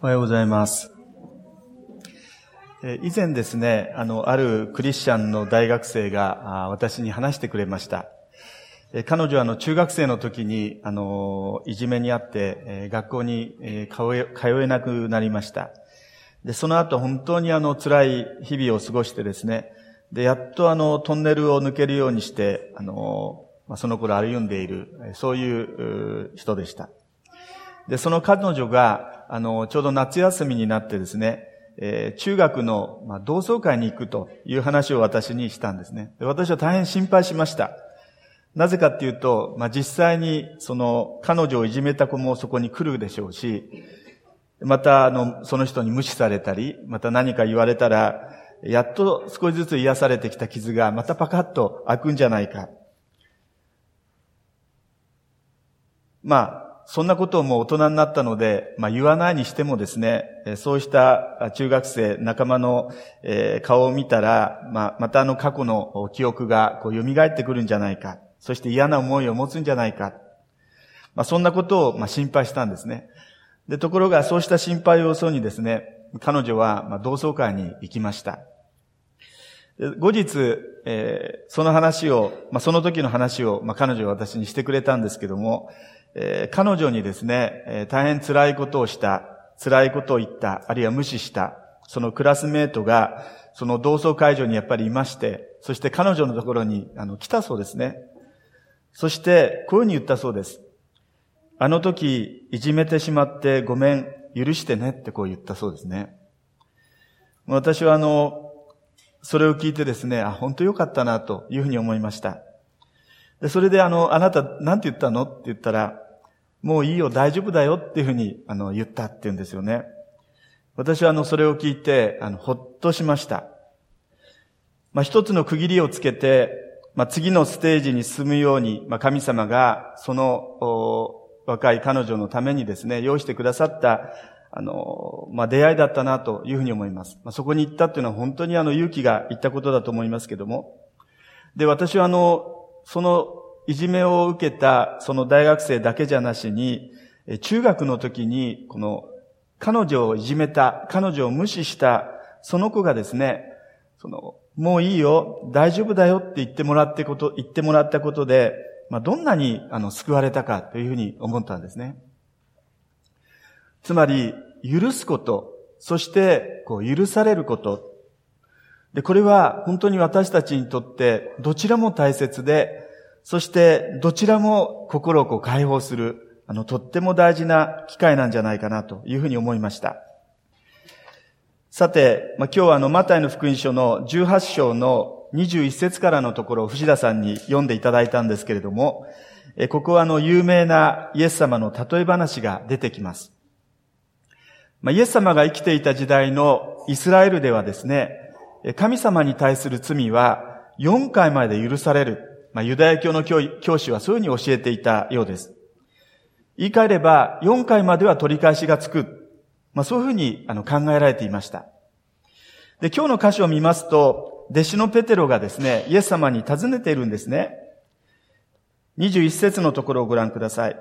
おはようございます。以前ですね、あの、あるクリスチャンの大学生が私に話してくれました。彼女はあの中学生の時にあのいじめにあって学校に通えなくなりました。で、その後本当にあの辛い日々を過ごしてですね、で、やっとあのトンネルを抜けるようにして、あの、その頃歩んでいる、そういう人でした。で、その彼女があの、ちょうど夏休みになってですね、えー、中学の、まあ、同窓会に行くという話を私にしたんですね。で私は大変心配しました。なぜかっていうと、まあ、実際にその彼女をいじめた子もそこに来るでしょうし、またあの、その人に無視されたり、また何か言われたら、やっと少しずつ癒されてきた傷がまたパカッと開くんじゃないか。まあ、そんなことをもう大人になったので、まあ言わないにしてもですね、そうした中学生、仲間の顔を見たら、まあまたあの過去の記憶がこう蘇ってくるんじゃないか。そして嫌な思いを持つんじゃないか。まあそんなことをまあ心配したんですね。で、ところがそうした心配をそうにですね、彼女はまあ同窓会に行きました。後日、えー、その話を、まあ、その時の話を、まあ、彼女は私にしてくれたんですけども、えー、彼女にですね、えー、大変辛いことをした、辛いことを言った、あるいは無視した、そのクラスメートが、その同窓会場にやっぱりいまして、そして彼女のところにあの来たそうですね。そして、こういうふうに言ったそうです。あの時、いじめてしまってごめん、許してねってこう言ったそうですね。私はあの、それを聞いてですね、あ、本当よかったなというふうに思いました。で、それであの、あなた何て言ったの？って言ったら、もういいよ、大丈夫だよっていうふうに、あの、言ったって言うんですよね。私はあの、それを聞いて、あの、ほっとしました。まあ、一つの区切りをつけて、まあ、次のステージに進むように、まあ、神様が、その、若い彼女のためにですね、用意してくださった、あの、まあ、出会いだったなというふうに思います。まあ、そこに行ったっていうのは本当にあの、勇気がいったことだと思いますけども。で、私はあの、そのいじめを受けたその大学生だけじゃなしに、中学の時に、この彼女をいじめた、彼女を無視したその子がですね、その、もういいよ、大丈夫だよって言ってもらってこと、言ってもらったことで、まあ、どんなに、あの、救われたかというふうに思ったんですね。つまり、許すこと、そして、こう、許されること、で、これは本当に私たちにとってどちらも大切で、そしてどちらも心をこう解放する、あの、とっても大事な機会なんじゃないかなというふうに思いました。さて、まあ、今日はあの、マタイの福音書の18章の21節からのところを藤田さんに読んでいただいたんですけれども、えここはあの、有名なイエス様の例え話が出てきます。まあ、イエス様が生きていた時代のイスラエルではですね、神様に対する罪は4回まで許される。まあ、ユダヤ教の教師はそういうふうに教えていたようです。言い換えれば、4回までは取り返しがつく。まあ、そういうふうにあの考えられていました。で、今日の箇所を見ますと、弟子のペテロがですね、イエス様に尋ねているんですね。21節のところをご覧ください。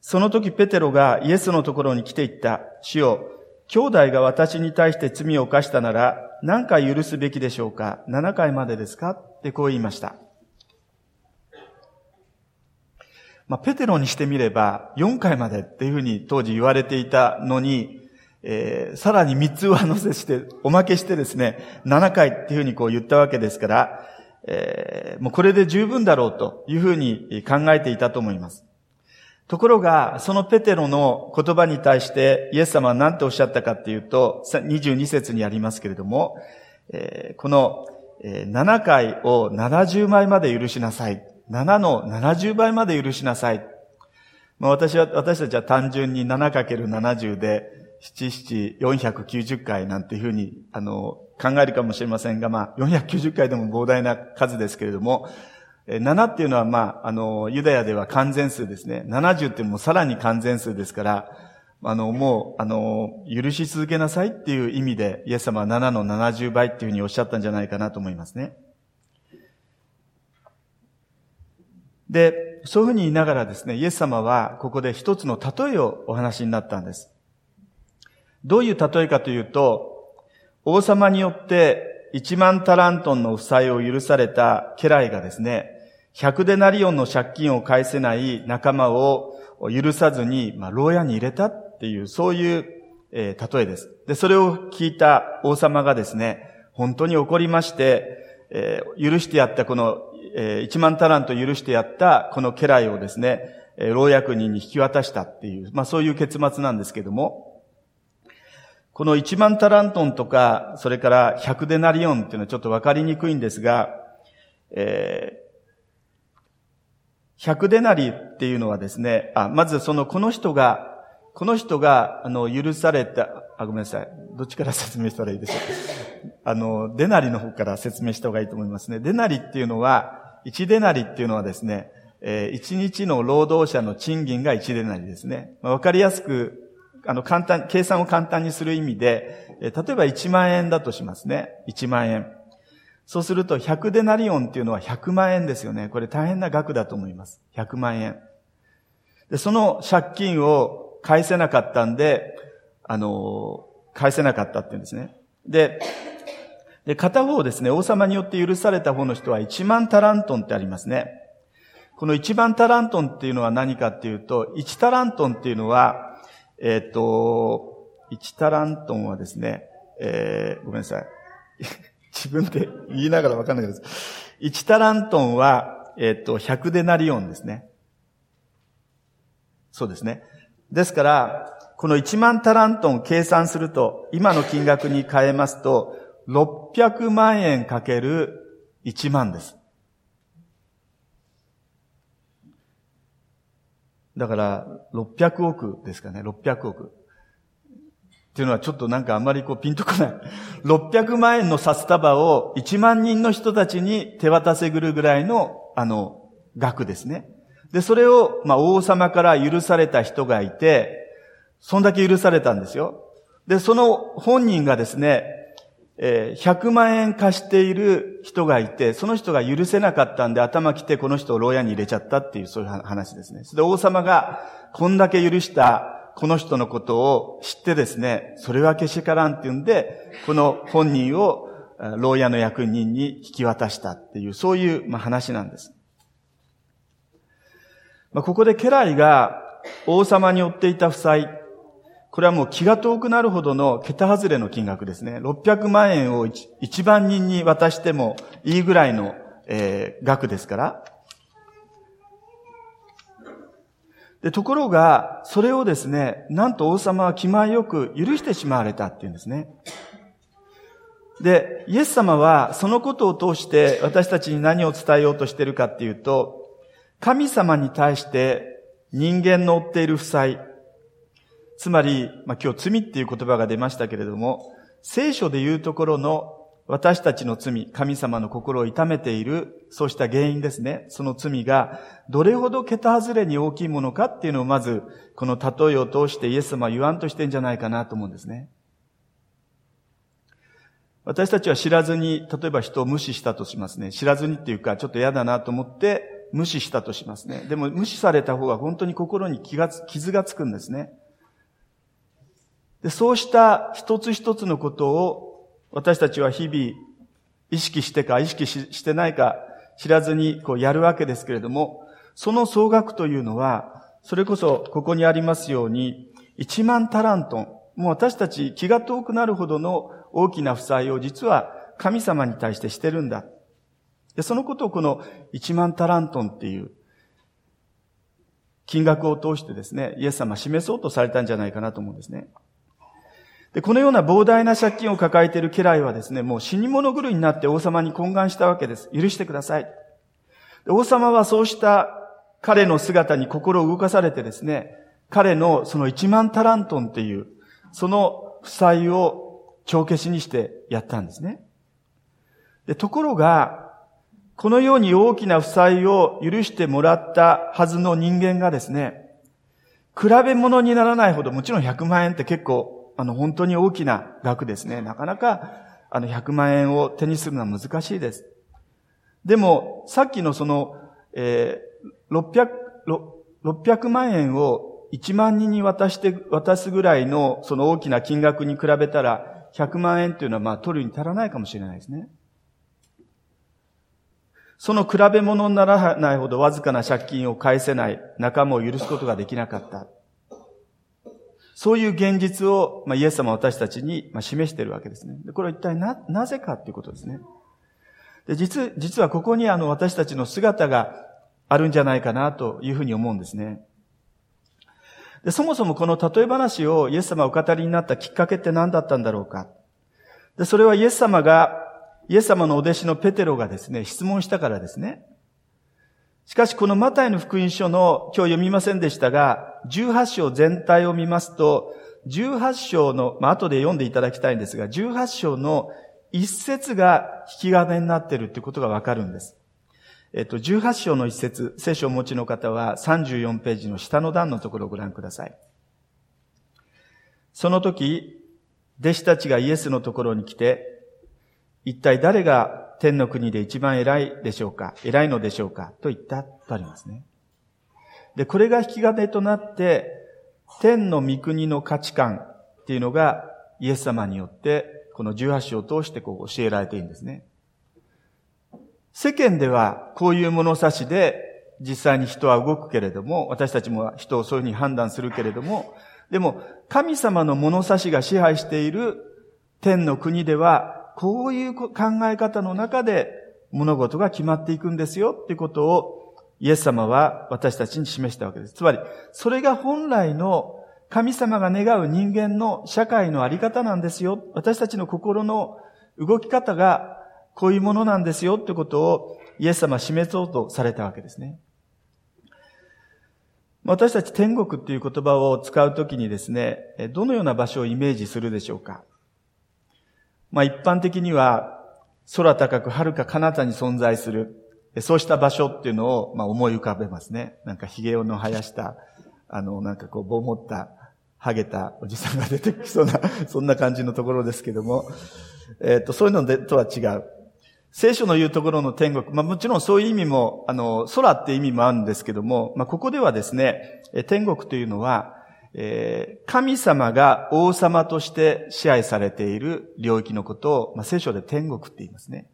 その時ペテロがイエスのところに来ていった。主よ、兄弟が私に対して罪を犯したなら、何回許すべきでしょうか ?7 回までですか？ってこう言いました。まあ、ペテロにしてみれば、4回までっていうふうに当時言われていたのに、えー、さらに3つ上乗せして、おまけしてですね、7回っていうふうにこう言ったわけですから、えー、もうこれで十分だろうというふうに考えていたと思います。ところが、そのペテロの言葉に対してイエス様は何ておっしゃったかっていうと、22節にありますけれども、えー、この7回を70倍まで許しなさい。7の70倍まで許しなさい。まあ、私は、私たちは単純に 7×70 で、7、7、490回なんていうふうに、あの、考えるかもしれませんが、まあ、490回でも膨大な数ですけれども、7っていうのは、まあ、あの、ユダヤでは完全数ですね。70ってもうさらに完全数ですから、あの、もう、あの、許し続けなさいっていう意味で、イエス様は7の70倍っていうふうにおっしゃったんじゃないかなと思いますね。で、そういうふうに言いながらですね、イエス様はここで一つの例えをお話になったんです。どういう例えかというと、王様によって1万タラントンの負債を許された家来がですね、100デナリオンの借金を返せない仲間を許さずに、まあ、牢屋に入れたっていう、そういう、えー、例えです。で、それを聞いた王様がですね、本当に怒りまして、えー、許してやったこの、えー、1万タラント許してやったこの家来をですね、えー、牢役人に引き渡したっていう、まあそういう結末なんですけども、この1万タラントンとか、それから100デナリオンっていうのはちょっとわかりにくいんですが、えー、100デナリっていうのはですね、あ、まずその、この人が、この人が、あの、許された、あ、ごめんなさい。どっちから説明したらいいでしょう。あの、デナリの方から説明した方がいいと思いますね。デナリっていうのは、1デナリっていうのはですね、えー、1日の労働者の賃金が1デナリですね。わ、まあ、かりやすくあの、簡単、計算を簡単にする意味で、え例えば1万円だとしますね。1万円。そうすると100デナリオンっていうのは100万円ですよね。これ大変な額だと思います。100万円。で、その借金を返せなかったんで、あの、返せなかったっていうんですね。で、で、片方ですね、王様によって許された方の人は1万タラントンってありますね。この1万タラントンっていうのは何かっていうと、1タラントンっていうのは、えっ、ー、と、1タラントンはですね、えー、ごめんなさい。自分で言いながらわかんないです。1タラントンは、えっ、ー、と、100デナリオンですね。そうですね。ですから、この1万タラントン計算すると、今の金額に変えますと、600万円かける1万です。だから、600億ですかね、600億。っていうのはちょっとなんかあんまりこうピンとこない。600万円の札束を1万人の人たちに手渡せぐるぐらいの、あの、額ですね。で、それを、まあ、王様から許された人がいて、そんだけ許されたんですよ。で、その本人がですね、え、100万円貸している人がいて、その人が許せなかったんで頭来てこの人を牢屋に入れちゃったっていうそういう話ですね。それで王様がこんだけ許したこの人のことを知ってですね、それはけしからんって言うんで、この本人を牢屋の役人に引き渡したっていう、そういう、まあ、話なんです。まあ、ここで家来が王様に負っていた負債、これはもう気が遠くなるほどの桁外れの金額ですね。600万円を一万人に渡してもいいぐらいの、えー、額ですから。で、ところが、それをですね、なんと王様は気前よく許してしまわれたっていうんですね。で、イエス様はそのことを通して私たちに何を伝えようとしているかっていうと、神様に対して人間の負っている負債、つまり、まあ、今日罪っていう言葉が出ましたけれども、聖書で言うところの私たちの罪、神様の心を痛めている、そうした原因ですね。その罪が、どれほど桁外れに大きいものかっていうのをまず、この例えを通してイエス様は言わんとしてんじゃないかなと思うんですね。私たちは知らずに、例えば人を無視したとしますね。知らずにっていうか、ちょっと嫌だなと思って、無視したとしますね。でも、無視された方が本当に心に気が傷がつくんですね。でそうした一つ一つのことを私たちは日々意識してか意識してないか知らずにこうやるわけですけれども、その総額というのは、それこそここにありますように、1万タラントン、もう私たち気が遠くなるほどの大きな負債を実は神様に対してしてるんだ。でそのことをこの1万タラントンっていう金額を通してですね、イエス様示そうとされたんじゃないかなと思うんですね。で、このような膨大な借金を抱えている家来はですね、もう死に物狂いになって王様に懇願したわけです。許してください。王様はそうした彼の姿に心を動かされてですね、彼のその1万タラントンっていう、その負債を帳消しにしてやったんですね。で、ところが、このように大きな負債を許してもらったはずの人間がですね、比べ物にならないほど、もちろん100万円って結構あの、本当に大きな額ですね。なかなか、あの、100万円を手にするのは難しいです。でも、さっきのその、えー、600、600万円を1万人に渡して、渡すぐらいのその大きな金額に比べたら、100万円というのはまあ取るに足らないかもしれないですね。その比べ物にならないほどわずかな借金を返せない仲間を許すことができなかった。そういう現実を、まあ、イエス様は私たちに、まあ、示しているわけですね。これは一体な、なぜかっていうことですね。で、実、実はここにあの私たちの姿があるんじゃないかなというふうに思うんですね。で、そもそもこの例え話をイエス様お語りになったきっかけって何だったんだろうか。で、それはイエス様がイエス様のお弟子のペテロがですね、質問したからですね。しかしこのマタイの福音書の、今日読みませんでしたが、18章全体を見ますと、18章の、まあ、後で読んでいただきたいんですが、18章の一節が引き金になっているということがわかるんです。えっと、18章の一節、聖書をお持ちの方は34ページの下の段のところをご覧ください。その時、弟子たちがイエスのところに来て、一体誰が天の国で一番偉いでしょうか偉いのでしょうかと言ったとありますね。で、これが引き金となって、天の御国の価値観っていうのがイエス様によって、この18章を通してこう教えられているんですね。世間ではこういう物差しで実際に人は動くけれども、私たちも人をそういうふうに判断するけれども、でも神様の物差しが支配している天の国ではこういう考え方の中で物事が決まっていくんですよっていうことをイエス様は私たちに示したわけです。つまり、それが本来の神様が願う人間の社会のあり方なんですよ。私たちの心の動き方がこういうものなんですよってことをイエス様は示そうとされたわけですね。私たち天国っていう言葉を使うときにですね、どのような場所をイメージするでしょうか？まあ一般的には空高く遥か彼方に存在する、そうした場所っていうのをまあ思い浮かべますね。なんか髭をの生やした、あの、なんかこう、ぼもった、ハゲたおじさんが出てきそうな、そんな感じのところですけども、えっ、ー、と、そういうのでとは違う。聖書の言うところの天国、まあもちろんそういう意味も、あの、空って意味もあるんですけども、まあここではですね、天国というのは、え、神様が王様として支配されている領域のことを、まあ、聖書で天国って言いますね。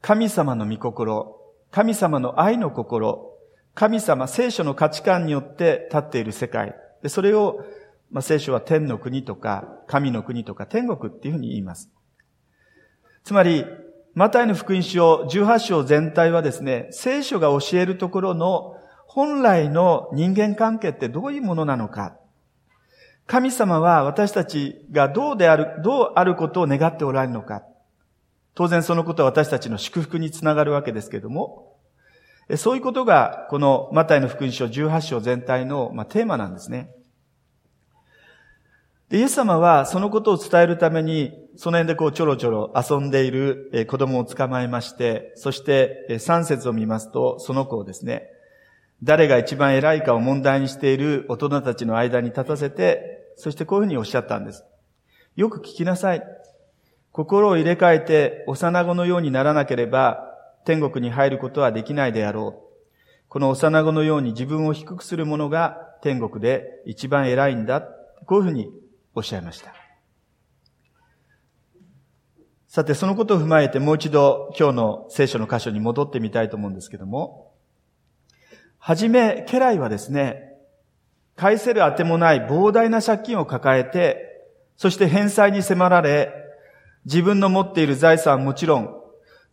神様の御心、神様の愛の心、神様、聖書の価値観によって立っている世界。でそれを、まあ、聖書は天の国とか、神の国とか天国っていうふうに言います。つまり、マタイの福音書18章全体はですね、聖書が教えるところの本来の人間関係ってどういうものなのか。神様は私たちがどうである、どうあることを願っておられるのか。当然そのことは私たちの祝福につながるわけですけれども、そういうことがこのマタイの福音書18章全体の、テーマなんですね。で、イエス様はそのことを伝えるために、その辺でこうちょろちょろ遊んでいる子供を捕まえまして、そして3節を見ますと、その子をですね、誰が一番偉いかを問題にしている大人たちの間に立たせて、そしてこういうふうにおっしゃったんです。よく聞きなさい。心を入れ替えて幼子のようにならなければ天国に入ることはできないであろう。この幼子のように自分を低くする者が天国で一番偉いんだ。こういうふうにおっしゃいました。さて、そのことを踏まえてもう一度今日の聖書の箇所に戻ってみたいと思うんですけども、はじめ、家来はですね、返せるあてもない膨大な借金を抱えて、そして返済に迫られ、自分の持っている財産はもちろん、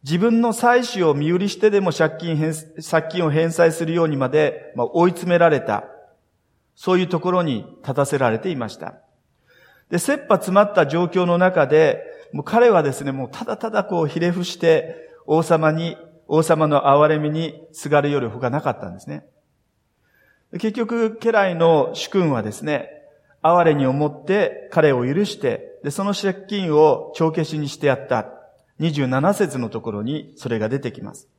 自分の妻子を身売りしてでも借金返借金を返済するようにまで、まあ、追い詰められた。そういうところに立たせられていました。で、切羽詰まった状況の中で、もう彼はですね、もうただただこうひれ伏して王様に王様の憐れみにすがるより他なかったんですね。結局、家来の主君はですね、哀れに思って彼を許して、で、その借金を帳消しにしてやった。27節のところにそれが出てきます。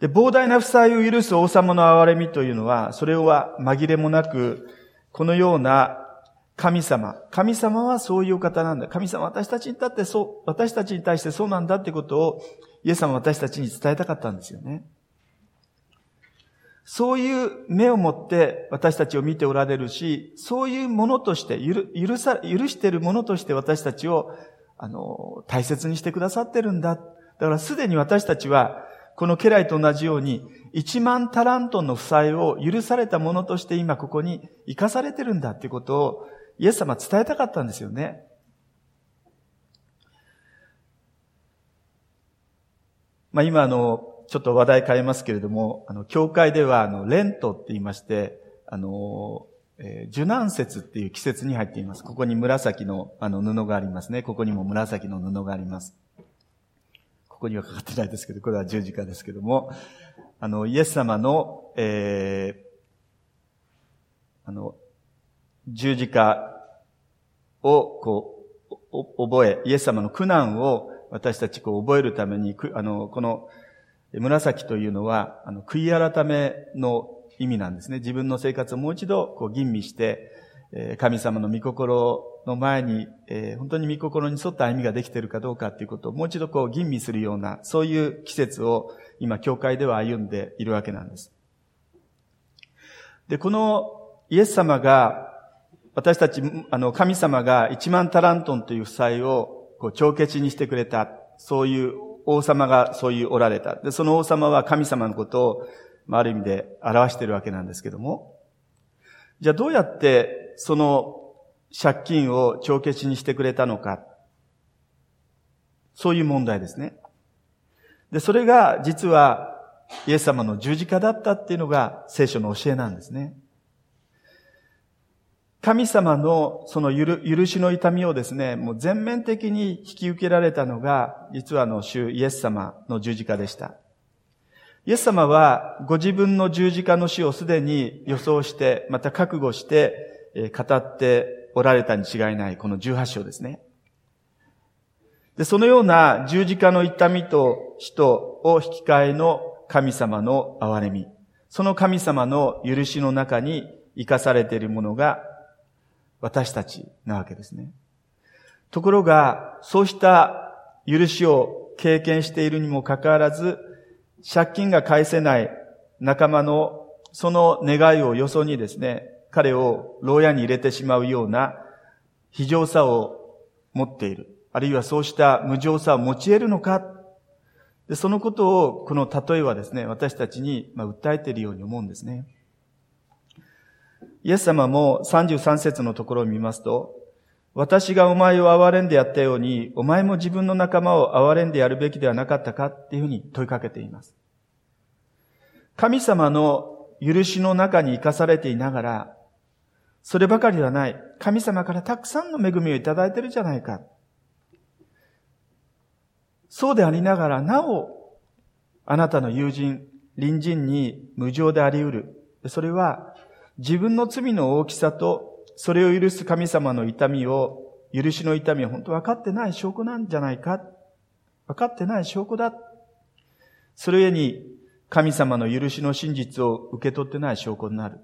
で、膨大な負債を許す王様の憐れみというのは、それは紛れもなく、このような神様。神様はそういう方なんだ。神様私たちにとってそう、私たちに対してそうなんだってことをイエス様は私たちに伝えたかったんですよね。そういう目を持って私たちを見ておられるし、そういうものとして、許さ、許しているものとして私たちを、あの、大切にしてくださってるんだ。だからすでに私たちは、この家来と同じように、1万タラントンの負債を許されたものとして今ここに生かされてるんだっていうことを、イエス様伝えたかったんですよね。まあ今あの、ちょっと話題変えますけれども、あの、教会ではあの、レントって言いまして、あの、えー、受難節っていう季節に入っています。ここに紫のあの布がありますね。ここにも紫の布があります。ここにはかかってないですけど、これは十字架ですけども、あの、イエス様の、えー、あの、十字架を、こう、覚え、イエス様の苦難を私たちこう覚えるために、あの、この紫というのは、あの、悔い改めの意味なんですね。自分の生活をもう一度こう吟味して、神様の御心の前に、え、本当に御心に沿った歩みができているかどうかということをもう一度こう吟味するような、そういう季節を今、教会では歩んでいるわけなんです。で、このイエス様が、私たち、あの、神様が1万タラントンという負債をこう帳消しにしてくれた。そういう王様がそういうおられた。で、その王様は神様のことを、まあ、ある意味で表しているわけなんですけども。じゃあどうやってその借金を帳消しにしてくれたのか。そういう問題ですね。で、それが実はイエス様の十字架だったっていうのが聖書の教えなんですね。神様のその許しの痛みをですね、もう全面的に引き受けられたのが、実はあの主イエス様の十字架でした。イエス様はご自分の十字架の死をすでに予想して、また覚悟して、語っておられたに違いない、この18章ですね。で、そのような十字架の痛みと死とを引き換えの神様の憐れみ。その神様の許しの中に生かされているものが私たちなわけですね。ところが、そうした許しを経験しているにもかかわらず、借金が返せない仲間のその願いをよそにですね、彼を牢屋に入れてしまうような非常さを持っている。あるいはそうした無常さを持ち得るのかでそのことをこの例えはですね、私たちに、ま訴えているように思うんですね。イエス様も33節のところを見ますと、私がお前を憐れんでやったように、お前も自分の仲間を憐れんでやるべきではなかったかっていうふうに問いかけています。神様の許しの中に生かされていながら、そればかりではない。神様からたくさんの恵みをいただいているじゃないか。そうでありながら、なお、あなたの友人、隣人に無情であり得る。それは、自分の罪の大きさと、それを許す神様の痛みを、許しの痛みを本当分かってない証拠なんじゃないか。分かってない証拠だ。それゆえに、神様の許しの真実を受け取ってない証拠になる。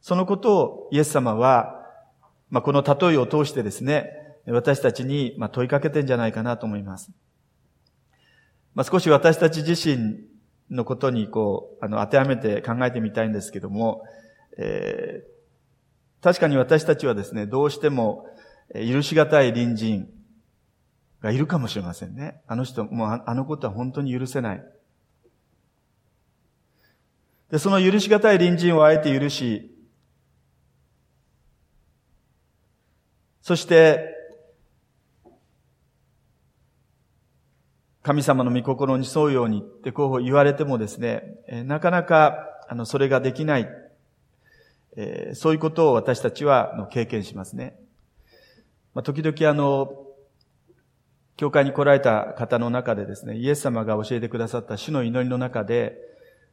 そのことをイエス様は、まあ、この例えを通してですね、私たちに問いかけてんじゃないかなと思います。まあ、少し私たち自身のことにこう、あの、当てはめて考えてみたいんですけども、えー、確かに私たちはですね、どうしても許しがたい隣人がいるかもしれませんね。あの人、もうあのことは本当に許せない。で、その許しがたい隣人をあえて許し、そして、神様の御心に沿うようにってこう言われてもですね、なかなか、あの、それができない、え、そういうことを私たちは経験しますね。まあ、時々あの、教会に来られた方の中でですね、イエス様が教えてくださった主の祈りの中で、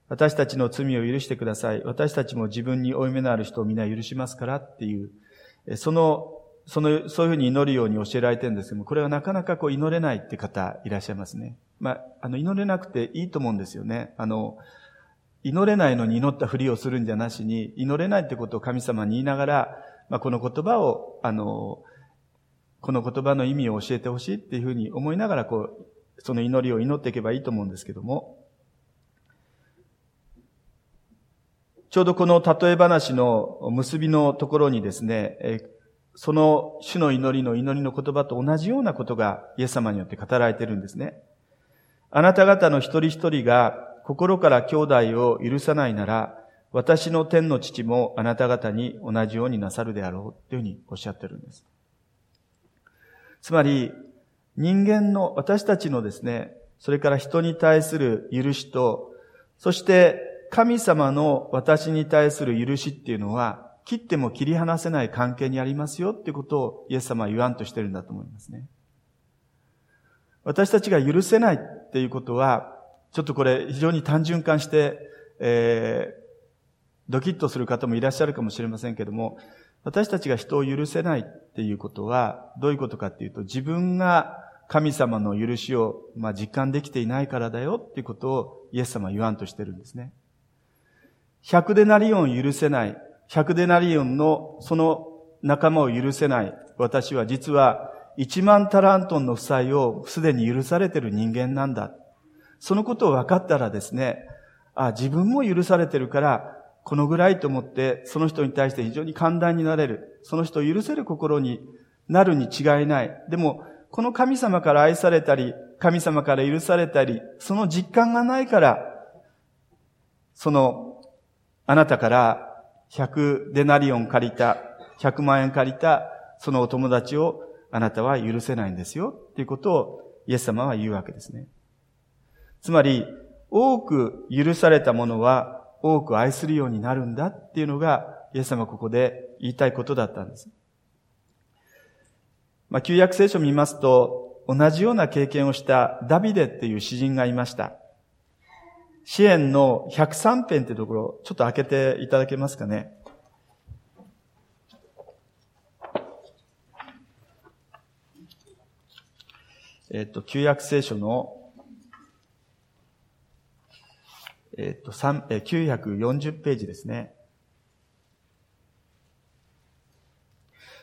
私たちの罪を許してください。私たちも自分に負い目のある人を皆許しますからっていう、そのその、そういうふうに祈るように教えられてるんですけども、これはなかなかこう祈れないって方いらっしゃいますね。まあ、あの、祈れなくていいと思うんですよね。あの、祈れないのに祈ったふりをするんじゃなしに、祈れないってことを神様に言いながら、まあ、この言葉を、あの、この言葉の意味を教えてほしいっていうふうに思いながら、こう、その祈りを祈っていけばいいと思うんですけども、ちょうどこの例え話の結びのところにですね、その主の祈りの祈りの言葉と同じようなことがイエス様によって語られているんですね。あなた方の一人一人が心から兄弟を許さないなら、私の天の父もあなた方に同じようになさるであろうというふうにおっしゃってるんです。つまり、人間の、私たちのですね、それから人に対する許しと、そして神様の私に対する許しっていうのは、切っても切り離せない関係にありますよってことをイエス様は言わんとしてるんだと思いますね。私たちが許せないっていうことは、ちょっとこれ非常に単純化して、えー、ドキッとする方もいらっしゃるかもしれませんけども、私たちが人を許せないっていうことは、どういうことかっていうと、自分が神様の許しを、まあ、実感できていないからだよっていうことをイエス様は言わんとしてるんですね。百デナリオン許せない、百デナリオンのその仲間を許せない私は実は一万タラントンの負債をすでに許されている人間なんだ。そのことを分かったらですね、あ、自分も許されてるから、このぐらいと思って、その人に対して非常に寛大になれる。その人を許せる心になるに違いない。でも、この神様から愛されたり、神様から許されたり、その実感がないから、その、あなたから100デナリオン借りた、100万円借りた、そのお友達をあなたは許せないんですよ。っていうことをイエス様は言うわけですね。つまり、多く許されたものは多く愛するようになるんだっていうのが、イエス様ここで言いたいことだったんです。まあ、旧約聖書を見ますと、同じような経験をしたダビデっていう詩人がいました。支援の103編ってところ、ちょっと開けていただけますかね？えっと、旧約聖書のえっと、三、え940ページですね。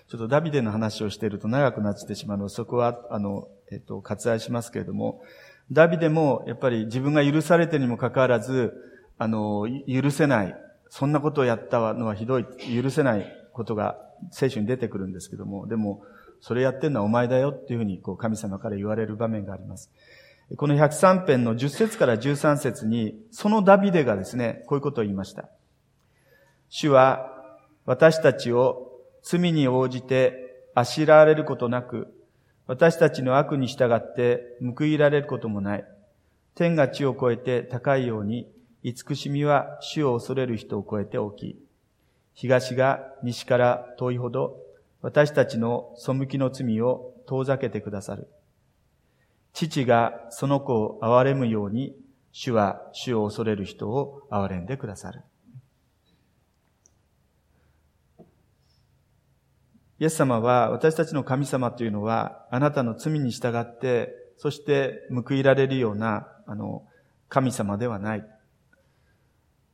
ちょっとダビデの話をしていると長くなってしまうので、そこは、あの、えっと、割愛しますけれども、ダビデも、やっぱり自分が許されてにもかかわらず、あの、許せない。そんなことをやったのはひどい。許せないことが聖書に出てくるんですけども、でも、それやってんのはお前だよっていうふうに、こう、神様から言われる場面があります。この103編の10節から13節に、そのダビデがですね、こういうことを言いました。主は私たちを罪に応じてあしらわれることなく、私たちの悪に従って報いられることもない。天が地を超えて高いように、慈しみは主を恐れる人を超えて大きい。東が西から遠いほど、私たちの背きの罪を遠ざけてくださる。父がその子を憐れむように、主は主を恐れる人を憐れんでくださる。イエス様は私たちの神様というのはあなたの罪に従って、そして報いられるような、あの、神様ではない。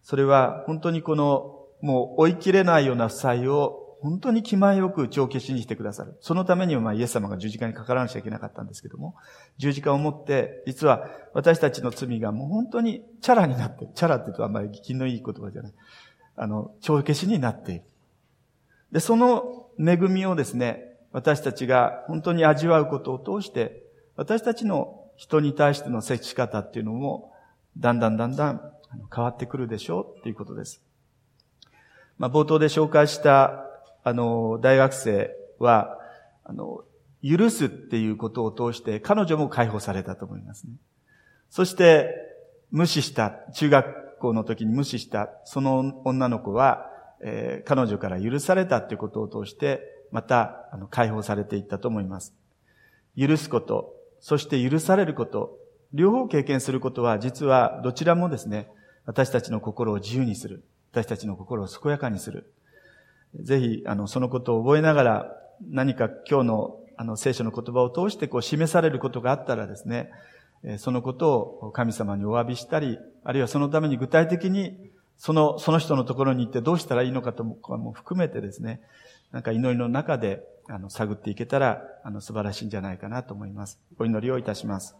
それは本当にこのもう追い切れないような負債を本当に気前よく帳消しにしてくださる。そのためには、まあ、イエス様が十字架にかからなきゃいけなかったんですけども、十字架を持って、実は私たちの罪がもう本当にチャラになって、チャラって言うとあんまり気のいい言葉じゃない。あの、帳消しになっている。で、その恵みをですね、私たちが本当に味わうことを通して、私たちの人に対しての接し方っていうのも、だんだんだんだん変わってくるでしょうっていうことです。まあ、冒頭で紹介したあの、大学生は、あの、許すっていうことを通して彼女も解放されたと思いますね。そして、無視した、中学校の時に無視した、その女の子は、えー、彼女から許されたっていうことを通して、また、あの、解放されていったと思います。許すこと、そして許されること、両方経験することは、実はどちらもですね、私たちの心を自由にする。私たちの心を健やかにする。ぜひ、あの、そのことを覚えながら、何か今日の、あの、聖書の言葉を通してこう示されることがあったらですね、そのことを神様にお詫びしたり、あるいはそのために具体的に、その、その人のところに行ってどうしたらいいのかとも含めてですね、なんか祈りの中で、あの、探っていけたら、あの、素晴らしいんじゃないかなと思います。お祈りをいたします。